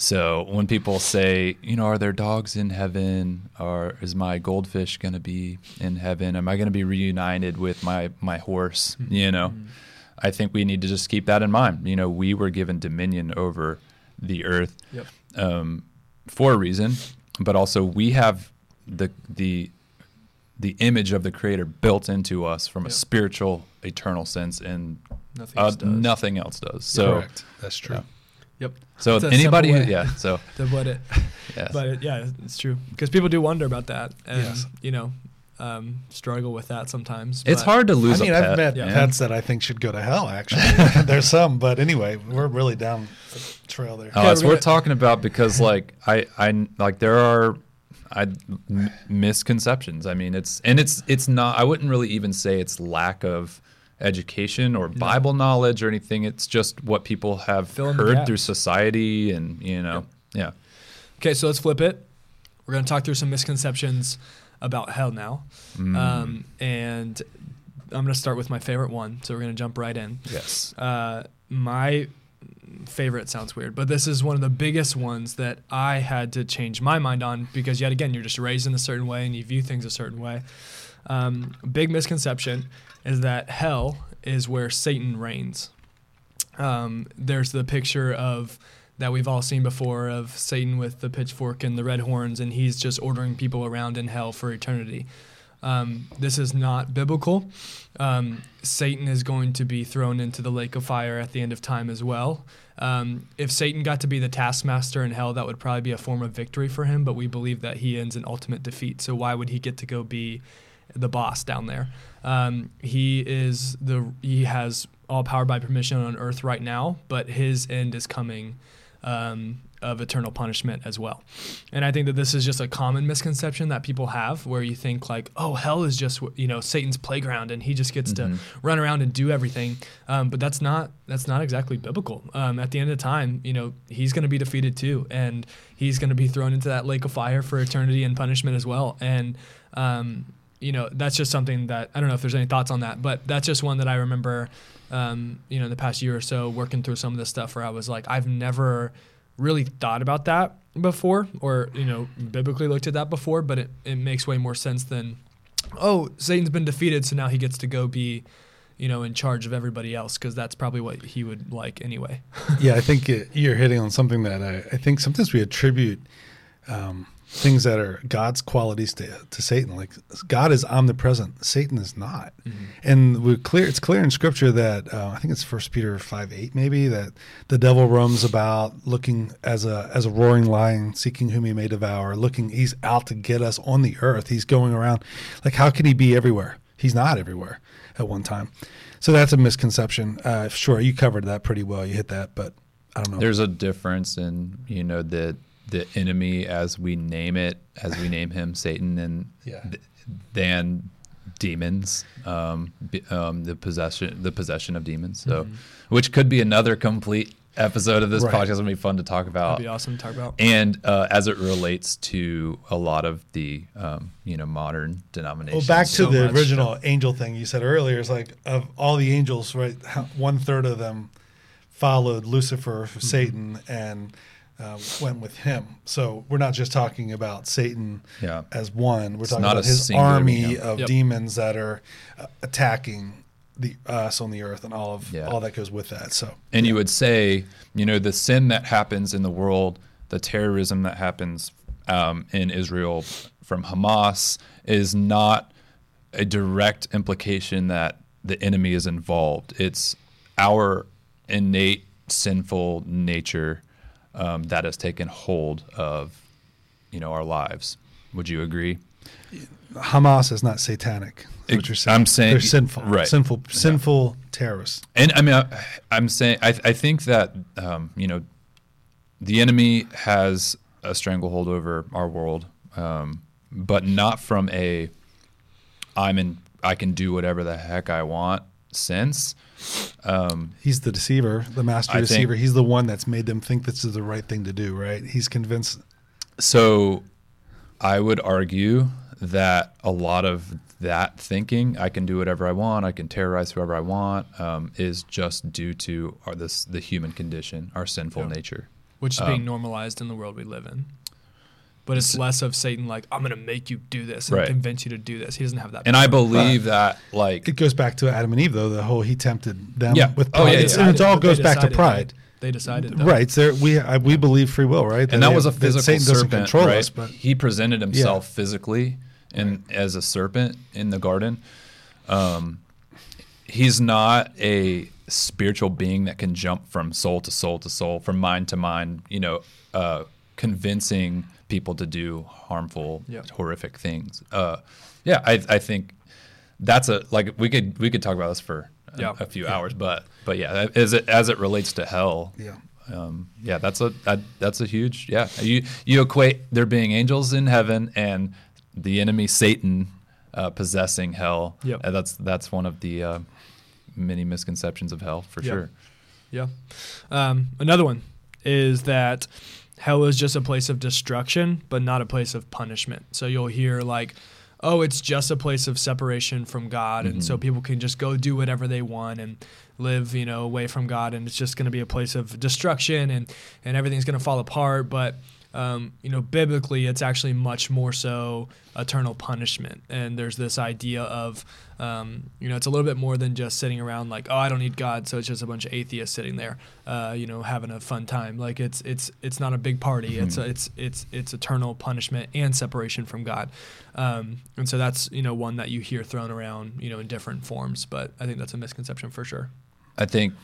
So when people say, you know, are there dogs in heaven, or is my goldfish going to be in heaven? Am I going to be reunited with my my horse? You know, I think we need to just keep that in mind. You know, we were given dominion over the earth Yep. um, for a reason, but also we have the the the image of the Creator built into us from a spiritual, eternal sense, and Nothing uh, else does. nothing else does. So, Correct. That's true. yeah. Yep. so It's anybody, who, yeah. So, To what it, yes. but it, yeah, it's true because people do wonder about that, and Yes. you know, um, struggle with that sometimes. it's hard to lose I mean, a pet. I've met yeah. pets that I think should go to hell. Actually, there's some, but anyway, we're really down the trail there. Oh, Okay, it's worth talking about because like I I like there are I m- misconceptions. I mean, it's and it's it's not. I wouldn't really even say it's lack of education or Bible knowledge or anything. It's just what people have Fill heard through society and you know yeah. Okay, so let's flip it. We're going to talk through some misconceptions about hell now. Mm. Um, and I'm going to start with my favorite one. So we're going to jump right in. Yes. Uh, my favorite sounds weird, but this is one of the biggest ones that I had to change my mind on because, yet again, you're just raised in a certain way and you view things a certain way. Um, big misconception is that hell is where Satan reigns. Um, there's the picture of that we've all seen before of Satan with the pitchfork and the red horns, and he's just ordering people around in hell for eternity. Um, this is not biblical. Um, Satan is going to be thrown into the lake of fire at the end of time as well. Um, if Satan got to be the taskmaster in hell, that would probably be a form of victory for him, but we believe that he ends in ultimate defeat. So why would he get to go be the boss down there? Um, he is the he has all power by permission on earth right now, but his end is coming um, of eternal punishment as well. And I think that this is just a common misconception that people have, where you think like, oh, hell is just you know Satan's playground, and he just gets Mhm. to run around and do everything. Um, but that's not that's not exactly biblical. Um, at the end of the time, you know, he's going to be defeated too, and he's going to be thrown into that lake of fire for eternity and punishment as well. And um, you know, that's just something that I don't know if there's any thoughts on that, but that's just one that I remember. Um, you know, in the past year or so, working through some of this stuff, where I was like, I've never really thought about that before, or you know, biblically looked at that before, but it, it makes way more sense than, oh, Satan's been defeated, so now he gets to go be, you know, in charge of everybody else, because that's probably what he would like anyway. yeah, I think it, you're hitting on something that I, I think sometimes we attribute um, things that are God's qualities to, to Satan. Like God is omnipresent, Satan is not. And we're clear. It's clear in Scripture that uh, I think it's First Peter five eight maybe that the devil roams about looking as a as a roaring lion, seeking whom he may devour. Looking, he's out to get us on the earth. He's going around. Like how can he be everywhere? He's not everywhere at one time. So that's a misconception. Uh, sure, you covered that pretty well. You hit that, but I don't know. There's a difference in you know the the enemy as we name it, as we name him Satan, and Yeah. th- than demons, um, b- um, the possession the possession of demons. So, which could be another complete episode of this Right. podcast. It'll be fun to talk about. That'd be awesome to talk about. And uh, as it relates to a lot of the um, you know modern denominations. Well, back to so the much original angel thing you said earlier. It's like of all the angels, right? One third of them followed Lucifer, Mm-hmm. Satan, and uh, went with him. So we're not just talking about Satan Yeah. as one. We're It's talking not about a his army being. of Yep. demons that are uh, attacking the us on the earth and all of Yeah. all that goes with that. So And you would say, you know, the sin that happens in the world, the terrorism that happens um, in Israel from Hamas is not a direct implication that the enemy is involved. It's our innate sinful nature um, that has taken hold of, you know, our lives. Would you agree? Hamas is not satanic. You're saying. I'm saying- they're sinful, right. Sinful, sinful terrorists. And I mean, I, I'm saying, I, I think that, um, you know, the enemy has a stranglehold over our world, um, but not from a, I'm in, I can do whatever the heck I want sense. Um, He's the deceiver, the master I think- deceiver. He's the one that's made them think this is the right thing to do, right? He's convinced. so I would argue that a lot of that thinking, I can do whatever I want, I can terrorize whoever I want, um, is just due to our, this the human condition, our sinful nature. which is being Um, normalized in the world we live in. But it's S- less of Satan like I'm going to make you do this and Right. convince you to do this. He doesn't have that. And I power. believe that like It goes back to Adam and Eve, though. The whole he tempted them Yeah. with Oh, pride. yeah, It's- yeah. and it all But they goes back to pride. right? They decided, though. Right. So there, we I, we believe free will, right? and that was a physical Satan doesn't serpent, control right? us, but he presented himself physically and as a serpent in the garden. Um, he's not a spiritual being that can jump from soul to soul to soul, from mind to mind. You know, uh, convincing people to do harmful, Yeah. horrific things. Uh, yeah, I, I think that's a like we could we could talk about this for a, Yeah. a few hours, but but yeah, as it as it relates to hell, yeah. um, yeah, that's a that, that's a huge yeah. You you equate there being angels in heaven and the enemy Satan uh, possessing hell. Yep. Uh, that's that's one of the uh, many misconceptions of hell for Yep. sure. Yeah. Um, another one is that hell is just a place of destruction, but not a place of punishment. So you'll hear like, oh, it's just a place of separation from God, and so mm-hmm. people can just go do whatever they want and live, you know, away from God, and it's just going to be a place of destruction, and and everything's going to fall apart. But um, you know, biblically, it's actually much more so eternal punishment. And there's this idea of, um, you know, it's a little bit more than just sitting around like, oh, I don't need God, so it's just a bunch of atheists sitting there, uh, you know, having a fun time. Like it's it's it's not a big party. It's a, it's it's it's eternal punishment and separation from God. Um, and so that's you know one that you hear thrown around, you know, in different forms. But I think that's a misconception for sure. I think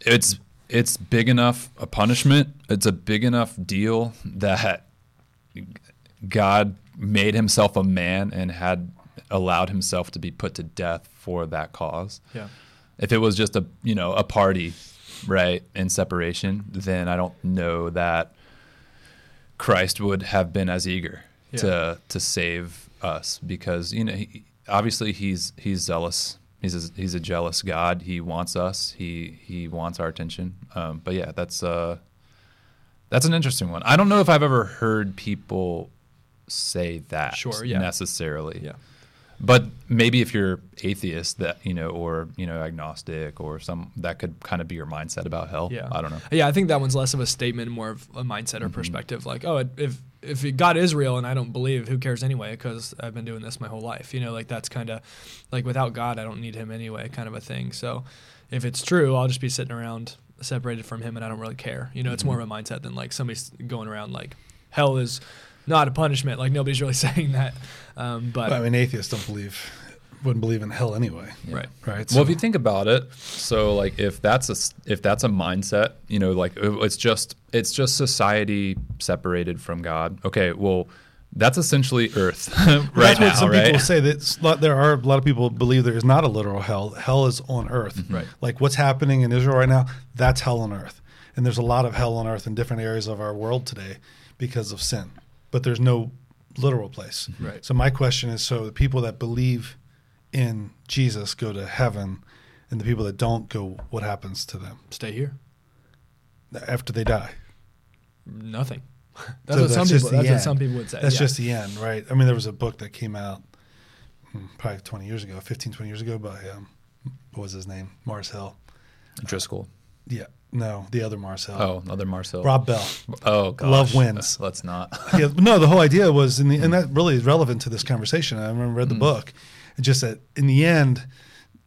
it's it's big enough a punishment. It's a big enough deal that God made himself a man and had allowed himself to be put to death for that cause. Yeah. If it was just a you know a party, right, in separation, then I don't know that Christ would have been as eager Yeah. to to save us because you know he, obviously he's he's zealous. He's a, he's a jealous God. He wants us. He he wants our attention. Um, but yeah, that's uh that's an interesting one. I don't know if I've ever heard people say that Sure, yeah. necessarily. Yeah. But maybe if you're atheist, that you know, or you know, agnostic, or some that could kind of be your mindset about hell. Yeah. I don't know. Yeah, I think that one's less of a statement, more of a mindset or perspective. Like, oh, if if God is real and I don't believe, who cares anyway? Because I've been doing this my whole life. You know, like that's kind of like without God, I don't need Him anyway, kind of a thing. So if it's true, I'll just be sitting around separated from Him, and I don't really care. You know, it's more of a mindset than like somebody's going around like hell is not a punishment. Like nobody's really saying that. Um, but I mean, atheists don't believe, wouldn't believe in hell anyway, right. right? Well, if you think about it, so like if that's a if that's a mindset, you know, like it's just it's just society separated from God. Okay, well, that's essentially Earth right That's now, what some right? people say. That there are a lot of people believe there is not a literal hell. Hell is on earth. Mm-hmm. Right. Like what's happening in Israel right now, that's hell on earth. And there's a lot of hell on earth in different areas of our world today because of sin. But there's no literal place. Right. So my question is: so the people that believe in Jesus go to heaven, and the people that don't go, what happens to them Stay here. after they die? Nothing. That's So what some that's just people. That's what some people would say. That's yeah. just the end, right? I mean, there was a book that came out hmm, probably 20 years ago, 15, 20 years ago by, um, what was his name? Mars Hill. Driscoll. Yeah. No, the other Mars Hill. Oh, another Mars Hill. Rob Bell. Oh, gosh. Love wins. Uh, Let's not. yeah, no, the whole idea was, in the, and that really is relevant to this conversation. I remember read the book. Just that in the end,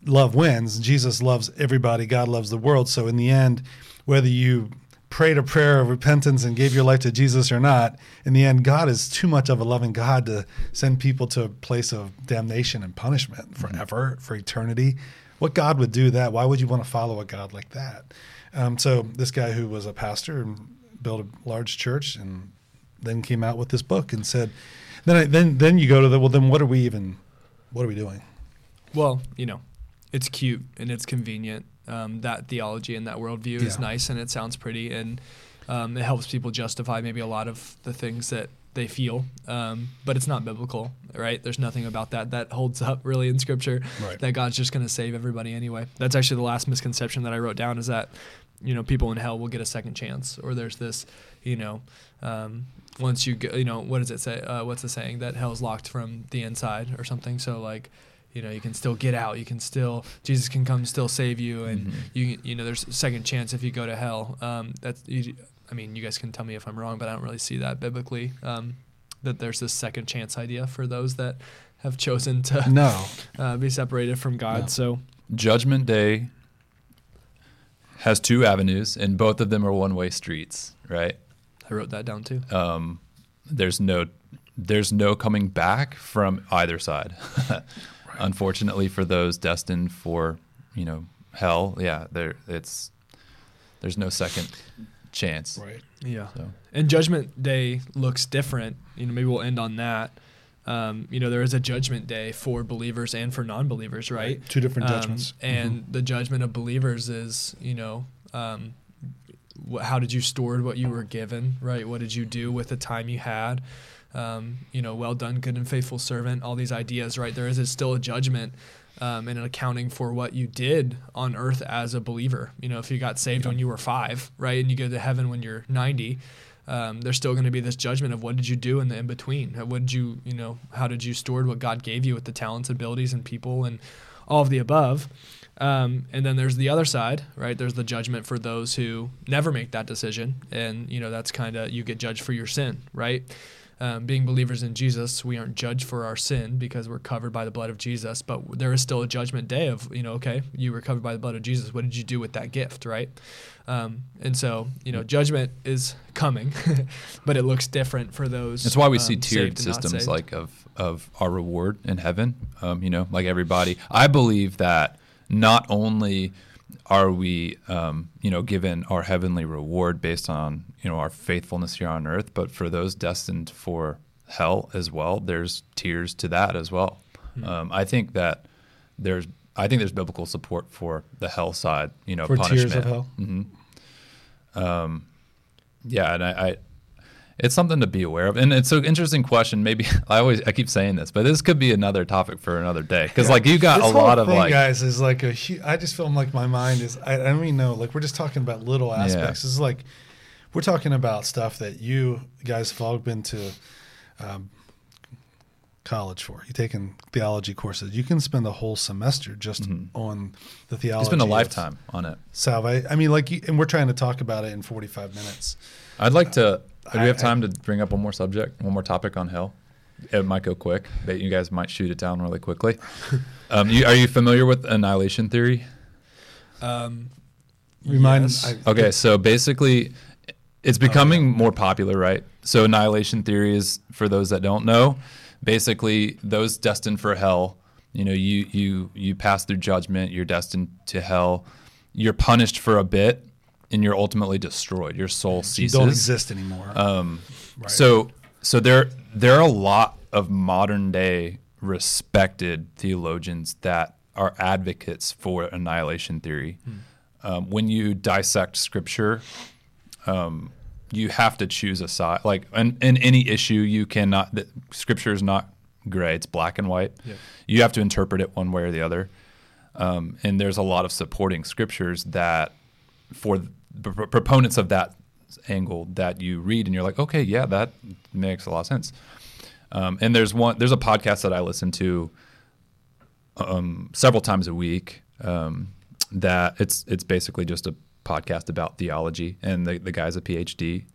love wins. Jesus loves everybody. God loves the world. So in the end, whether you prayed a prayer of repentance and gave your life to Jesus or not, in the end, God is too much of a loving God to send people to a place of damnation and punishment forever, for eternity. What God would do that? Why would you want to follow a God like that? Um, so this guy who was a pastor and built a large church and then came out with this book and said, then I, then then you go to the well then what are we even what are we doing? Well, you know, it's cute and it's convenient. Um, that theology and that worldview is nice and it sounds pretty and um, it helps people justify maybe a lot of the things that they feel. Um, but it's not biblical, right? There's nothing about that that holds up really in Scripture. Right. That God's just going to save everybody anyway. That's actually the last misconception that I wrote down is that you know people in hell will get a second chance or there's this you know um, once you go, you know what does it say uh, what's the saying that hell's locked from the inside or something so like you know you can still get out you can still jesus can come still save you and Mhm. you you know there's a second chance if you go to hell um, that's you, I mean, you guys can tell me if I'm wrong, but I don't really see that biblically. Um, that there's this second chance idea for those that have chosen to No. uh, be separated from God. No. So Judgment Day has two avenues, and both of them are one-way streets, right? I wrote that down too. Um, there's no there's no coming back from either side. Unfortunately, for those destined for you know hell, yeah, there it's there's no second chance. Right. Yeah. So And Judgment Day looks different. You know, maybe we'll end on that. Um, you know, there is a judgment day for believers and for non-believers, right? Two different Um, judgments. and Mhm. the judgment of believers is, you know, um, wh- how did you steward what you were given, right? What did you do with the time you had? Um, you know, well done, good and faithful servant. All these ideas, right? There is a, still a judgment um, and an accounting for what you did on earth as a believer. You know, if you got saved when you were five, right, and you go to heaven when you're ninety. Um, there's still going to be this judgment of what did you do in the in between? What did you, you know, how did you steward what God gave you with the talents, abilities, and people, and all of the above. Um, and then there's the other side, right? There's the judgment for those who never make that decision, and you know that's kind of you get judged for your sin, right? Um, being believers in Jesus, we aren't judged for our sin because we're covered by the blood of Jesus. But there is still a judgment day of you know, okay, you were covered by the blood of Jesus. What did you do with that gift, right? Um, and so you know, judgment is coming, but it looks different for those. That's why we see um, tiered and not systems like of of our reward in heaven. Um, you know, like everybody. I believe that not only are we, um, you know, given our heavenly reward based on you know our faithfulness here on earth, but for those destined for hell as well, there's tiers to that as well. Hmm. Um, I think that there's. I think there's biblical support for the hell side, you know, For tiers punishment. of hell? hmm Um, yeah, and I, I, it's something to be aware of, and it's an interesting question. Maybe I always I keep saying this, but this could be another topic for another day because like you got This a lot of thing, like guys is like a hu- I just feel like my mind is I, I don't even know like we're just talking about little aspects. This is like we're talking about stuff that you guys have all been to um, college for. You taking theology courses. You can spend a whole semester just on the theology. Mm-hmm. you spend a lifetime on it. Salve. I mean, like, and we're trying to talk about it in forty-five minutes. I'd like to. Do we have time to bring up one more subject, one more topic on hell? It might go quick, but you guys might shoot it down really quickly. um, you, are you familiar with annihilation theory? Um, Remind. Yes. I, Okay, so basically, it's becoming more popular, right? So annihilation theory is for those that don't know, basically those destined for hell. You know, you you you pass through judgment, you're destined to hell. You're punished for a bit, and you're ultimately destroyed. Your soul ceases. you don't exist anymore. Um, Right. So so there there are a lot of modern day respected theologians that are advocates for annihilation theory. Um, when you dissect scripture, um, you have to choose a side. Like in, in any issue, you cannot. The, scripture is not gray; it's black and white. Yeah. You have to interpret it one way or the other. Um, and there's a lot of supporting scriptures that, for the pr- proponents of that angle, that you read and you're like, okay, yeah, that makes a lot of sense. Um, and there's one, there's a podcast that I listen to um, several times a week. Um, that it's it's basically just a podcast about theology, and the the guy's a PhD,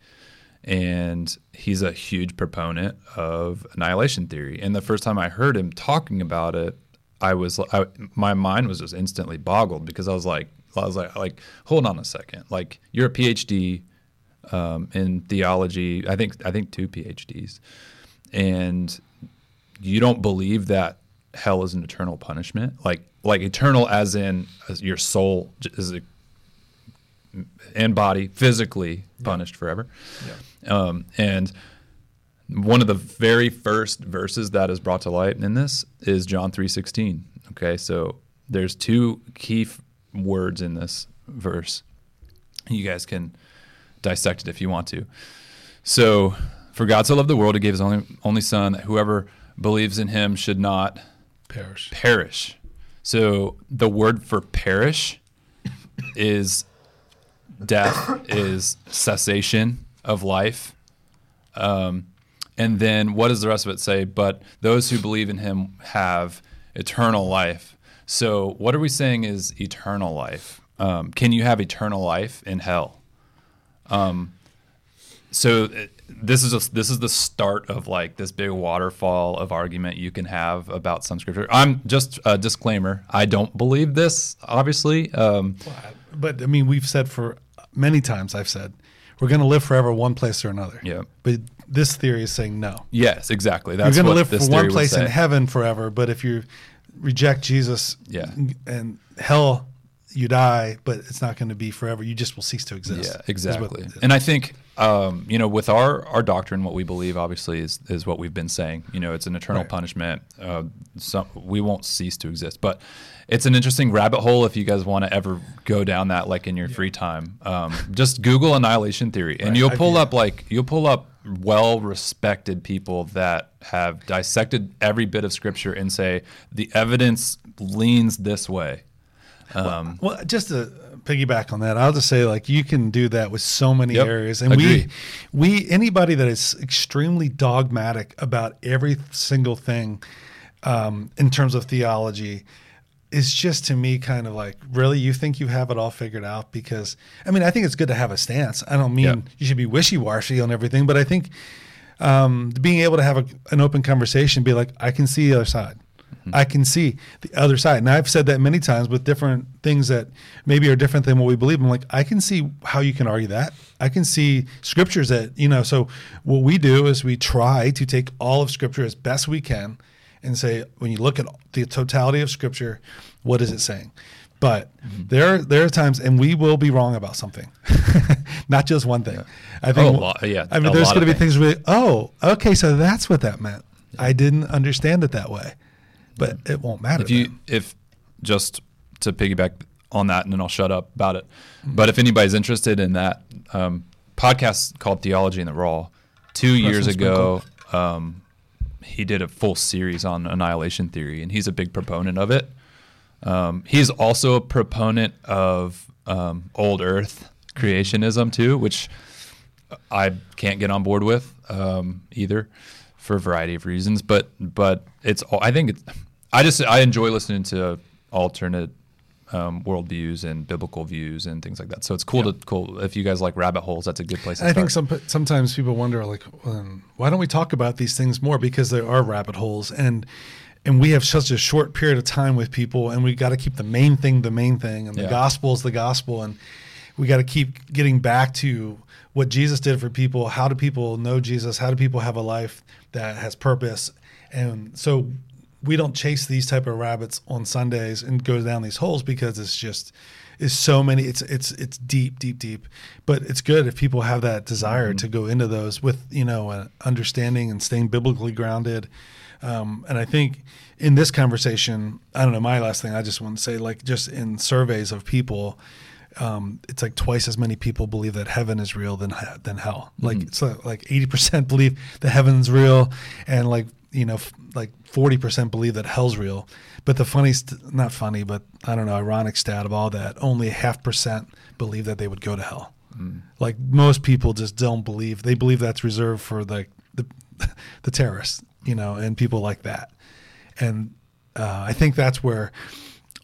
and he's a huge proponent of annihilation theory. And the first time I heard him talking about it, I was I, my mind was just instantly boggled because I was like I was like like hold on a second, like you're a PhD um, in theology. I think I think two PhDs, and you don't believe that hell is an eternal punishment, like like eternal as in as your soul is a, and body physically punished forever. Um, and one of the very first verses that is brought to light in this is John three sixteen. Okay, so there's two key f- words in this verse. You guys can dissect it if you want to. So, for God so loved the world, He gave His only only Son, that whoever believes in Him should not perish. perish. So the word for perish is death, is cessation of life. Um, and then what does the rest of it say? But those who believe in him have eternal life. So what are we saying is eternal life? Um, can you have eternal life in hell? Um, so uh, this is a, this is the start of like this big waterfall of argument you can have about some scripture. I'm just a disclaimer. I don't believe this, obviously. Um, But I mean, we've said for many times, I've said, we're going to live forever one place or another. Yeah. But this theory is saying no. yes, exactly. That's You're going to live this for one place in heaven forever, but if you reject Jesus Yeah. and hell, you die, but it's not going to be forever. You just will cease to exist. Yeah, is what- exactly. And I think um, you know, with our our doctrine, what we believe obviously is is what we've been saying. You know, it's an eternal Right. punishment. Uh, some, we won't cease to exist, but it's an interesting rabbit hole if you guys want to ever go down that, like in your free time. Um, just Google annihilation theory, and Right, you'll pull up like you'll pull up well respected people that have dissected every bit of scripture and say the evidence leans this way. Um, Well, just to piggyback on that, I'll just say like you can do that with so many Yep. areas, and Agree. we, we anybody that is extremely dogmatic about every single thing um, in terms of theology is just to me kind of like really you think you have it all figured out because I mean I think it's good to have a stance. I don't mean Yeah. you should be wishy washy on everything, but I think um, being able to have a, an open conversation, be like, I can see the other side. I can see the other side. And I've said that many times with different things that maybe are different than what we believe. I'm like, I can see how you can argue that. I can see scriptures that, you know, so what we do is we try to take all of scripture as best we can and say, when you look at the totality of scripture, what is it saying? But there, there are times, and we will be wrong about something, not just one thing. I think. Oh, a lot- yeah, I mean, there's going to be things where, oh, okay, so that's what that meant. I didn't understand it that way, but it won't matter. if you then. if just to piggyback on that and then i'll shut up about it but if anybody's interested in that um, podcast called theology in the raw two years ago um, he did a full series on annihilation theory and he's a big proponent of it um, he's also a proponent of um, old earth creationism too which I can't get on board with um, either for a variety of reasons. But but it's I think it's I just I enjoy listening to alternate um, worldviews and biblical views and things like that. So it's cool to cool if you guys like rabbit holes. That's a good place. I think some sometimes people wonder like, um, why don't we talk about these things more? Because there are rabbit holes, and and we have such a short period of time with people, and we got to keep the main thing the main thing, and the Yeah. gospel is the gospel, and we got to keep getting back to what Jesus did for people. How do people know Jesus? How do people have a life that has purpose? And so we don't chase these type of rabbits on Sundays and go down these holes because it's just is so many it's it's it's deep deep deep. But it's good if people have that desire to go into those with you know uh, understanding and staying biblically grounded. Um, and i think in this conversation i don't know my last thing i just want to say like just in surveys of people um, it's like twice as many people believe that heaven is real than than hell. Like it's uh, like eighty percent believe that heaven's real, and like you know f- like forty percent believe that hell's real. But the funny, st- not funny, but I don't know, ironic stat of all that, only half percent believe that they would go to hell. Like most people just don't believe. They believe that's reserved for like the the terrorists, you know, and people like that. And uh, I think that's where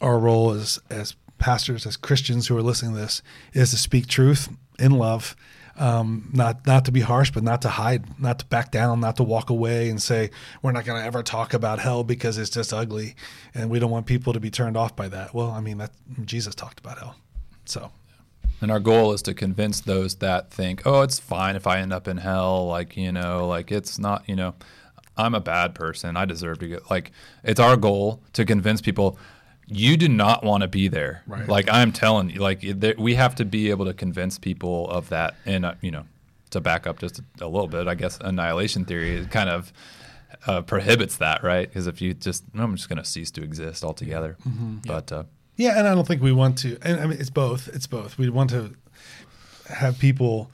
our role as as pastors, as Christians who are listening to this, is to speak truth in love, um, not not to be harsh, but not to hide, not to back down, not to walk away and say we're not going to ever talk about hell because it's just ugly, and we don't want people to be turned off by that. Well, I mean that Jesus talked about hell, so And our goal is to convince those that think, oh, it's fine if I end up in hell. Like, you know, like it's not, you know, I'm a bad person. I deserve to get, like, it's our goal to convince people you do not want to be there. Right. Like, I'm telling you, like, there, we have to be able to convince people of that. And, uh, you know, to back up just a, a little bit, I guess annihilation theory kind of uh, prohibits that, right? Because if you just, I'm just going to cease to exist altogether. But, uh, Yeah, and I don't think we want to. And I mean, it's both. It's both. We want to have people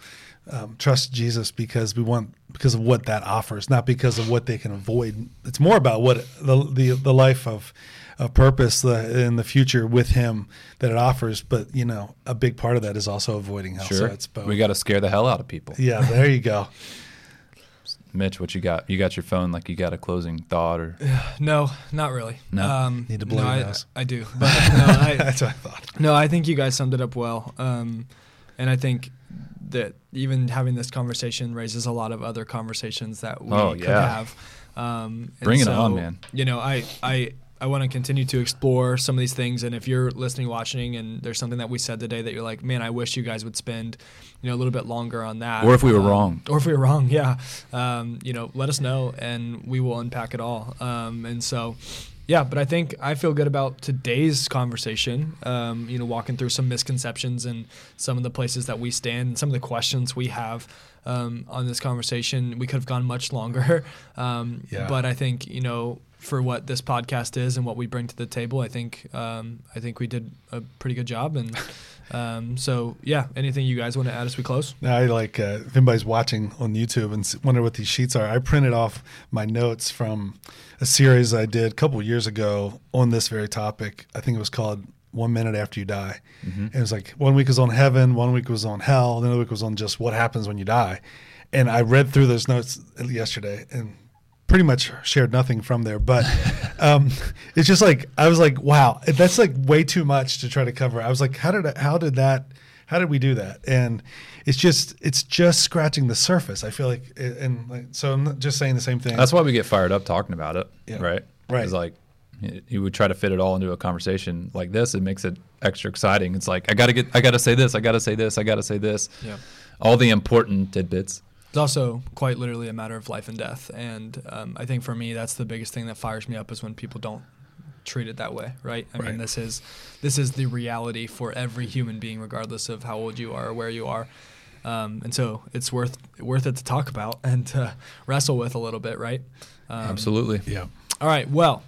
um, trust Jesus because we want because of what that offers, not because of what they can avoid. It's more about what the the, the life of of purpose the, in the future with Him that it offers. But you know, a big part of that is also avoiding hell. sure, So it's both. we got to scare the hell out of people. yeah, there you go. Mitch, what you got? You got your phone like you got a closing thought or No, not really. No? Um, Need to blow no, your I. I do, but no, I, That's what I thought. no, I think you guys summed it up well. Um, and I think that even having this conversation raises a lot of other conversations that we Oh, could yeah. have. Um, Bring it on, man. You know, I I I want to continue to explore some of these things. And if you're listening, watching, and there's something that we said today that you're like, man, I wish you guys would spend, you know, a little bit longer on that. Or if we were Um, wrong. Or if we were wrong, yeah. Um, you know, let us know, and we will unpack it all. Um, and so. Yeah, but I think I feel good about today's conversation. Um, you know, walking through some misconceptions and some of the places that we stand and some of the questions we have um, on this conversation. We could have gone much longer, um, Yeah. but I think you know for what this podcast is and what we bring to the table, I think um, I think we did a pretty good job. And um, so, yeah, anything you guys want to add as we close? Now I like uh, if anybody's watching on YouTube and s- wonder what these sheets are. I printed off my notes from a series I did a couple years ago on this very topic. I think it was called "One Minute After You Die." And it was like one week was on heaven, one week was on hell, another week was on just what happens when you die. And I read through those notes yesterday and pretty much shared nothing from there. But um, it's just like I was like, wow, that's like way too much to try to cover. I was like, how did I, how did that? How did we do that? And it's just it's just scratching the surface. I feel like, and like, so I'm not just saying the same thing. That's why we get fired up talking about it, Yeah. right? Right. It's like you would try to fit it all into a conversation like this. It makes it extra exciting. It's like I gotta get, I gotta say this, I gotta say this, I gotta say this. Yeah. All the important tidbits. It's also quite literally a matter of life and death, and um, I think for me that's the biggest thing that fires me up is when people don't treat it that way, right? I mean, this is this is the reality for every human being, regardless of how old you are or where you are, um, and so it's worth worth it to talk about and to wrestle with a little bit, right? Um, Absolutely. yeah. All right. Well,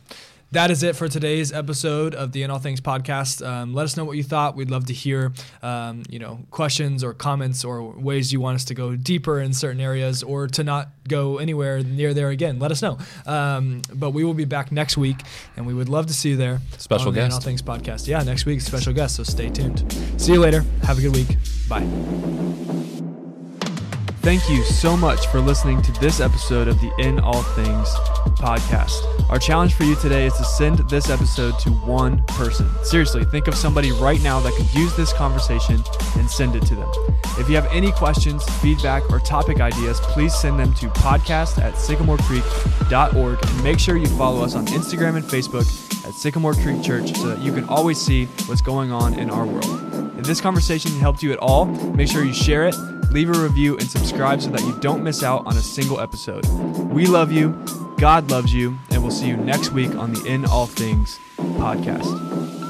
that is it for today's episode of the In All Things podcast. Um, let us know what you thought. We'd love to hear, um, you know, questions or comments or ways you want us to go deeper in certain areas or to not go anywhere near there again. Let us know. Um, but we will be back next week, and we would love to see you there. Special on the In. All Things podcast. Yeah, next week special guest. So stay tuned. See you later. Have a good week. Bye. Thank you so much for listening to this episode of the In All Things podcast. Our challenge for you today is to send this episode to one person. Seriously, think of somebody right now that could use this conversation and send it to them. If you have any questions, feedback, or topic ideas, please send them to podcast at sycamorecreek.org and make sure you follow us on Instagram and Facebook at Sycamore Creek Church so that you can always see what's going on in our world. If this conversation helped you at all, make sure you share it, leave a review, and subscribe so that you don't miss out on a single episode. We love you, God loves you, and we'll see you next week on the In All Things podcast.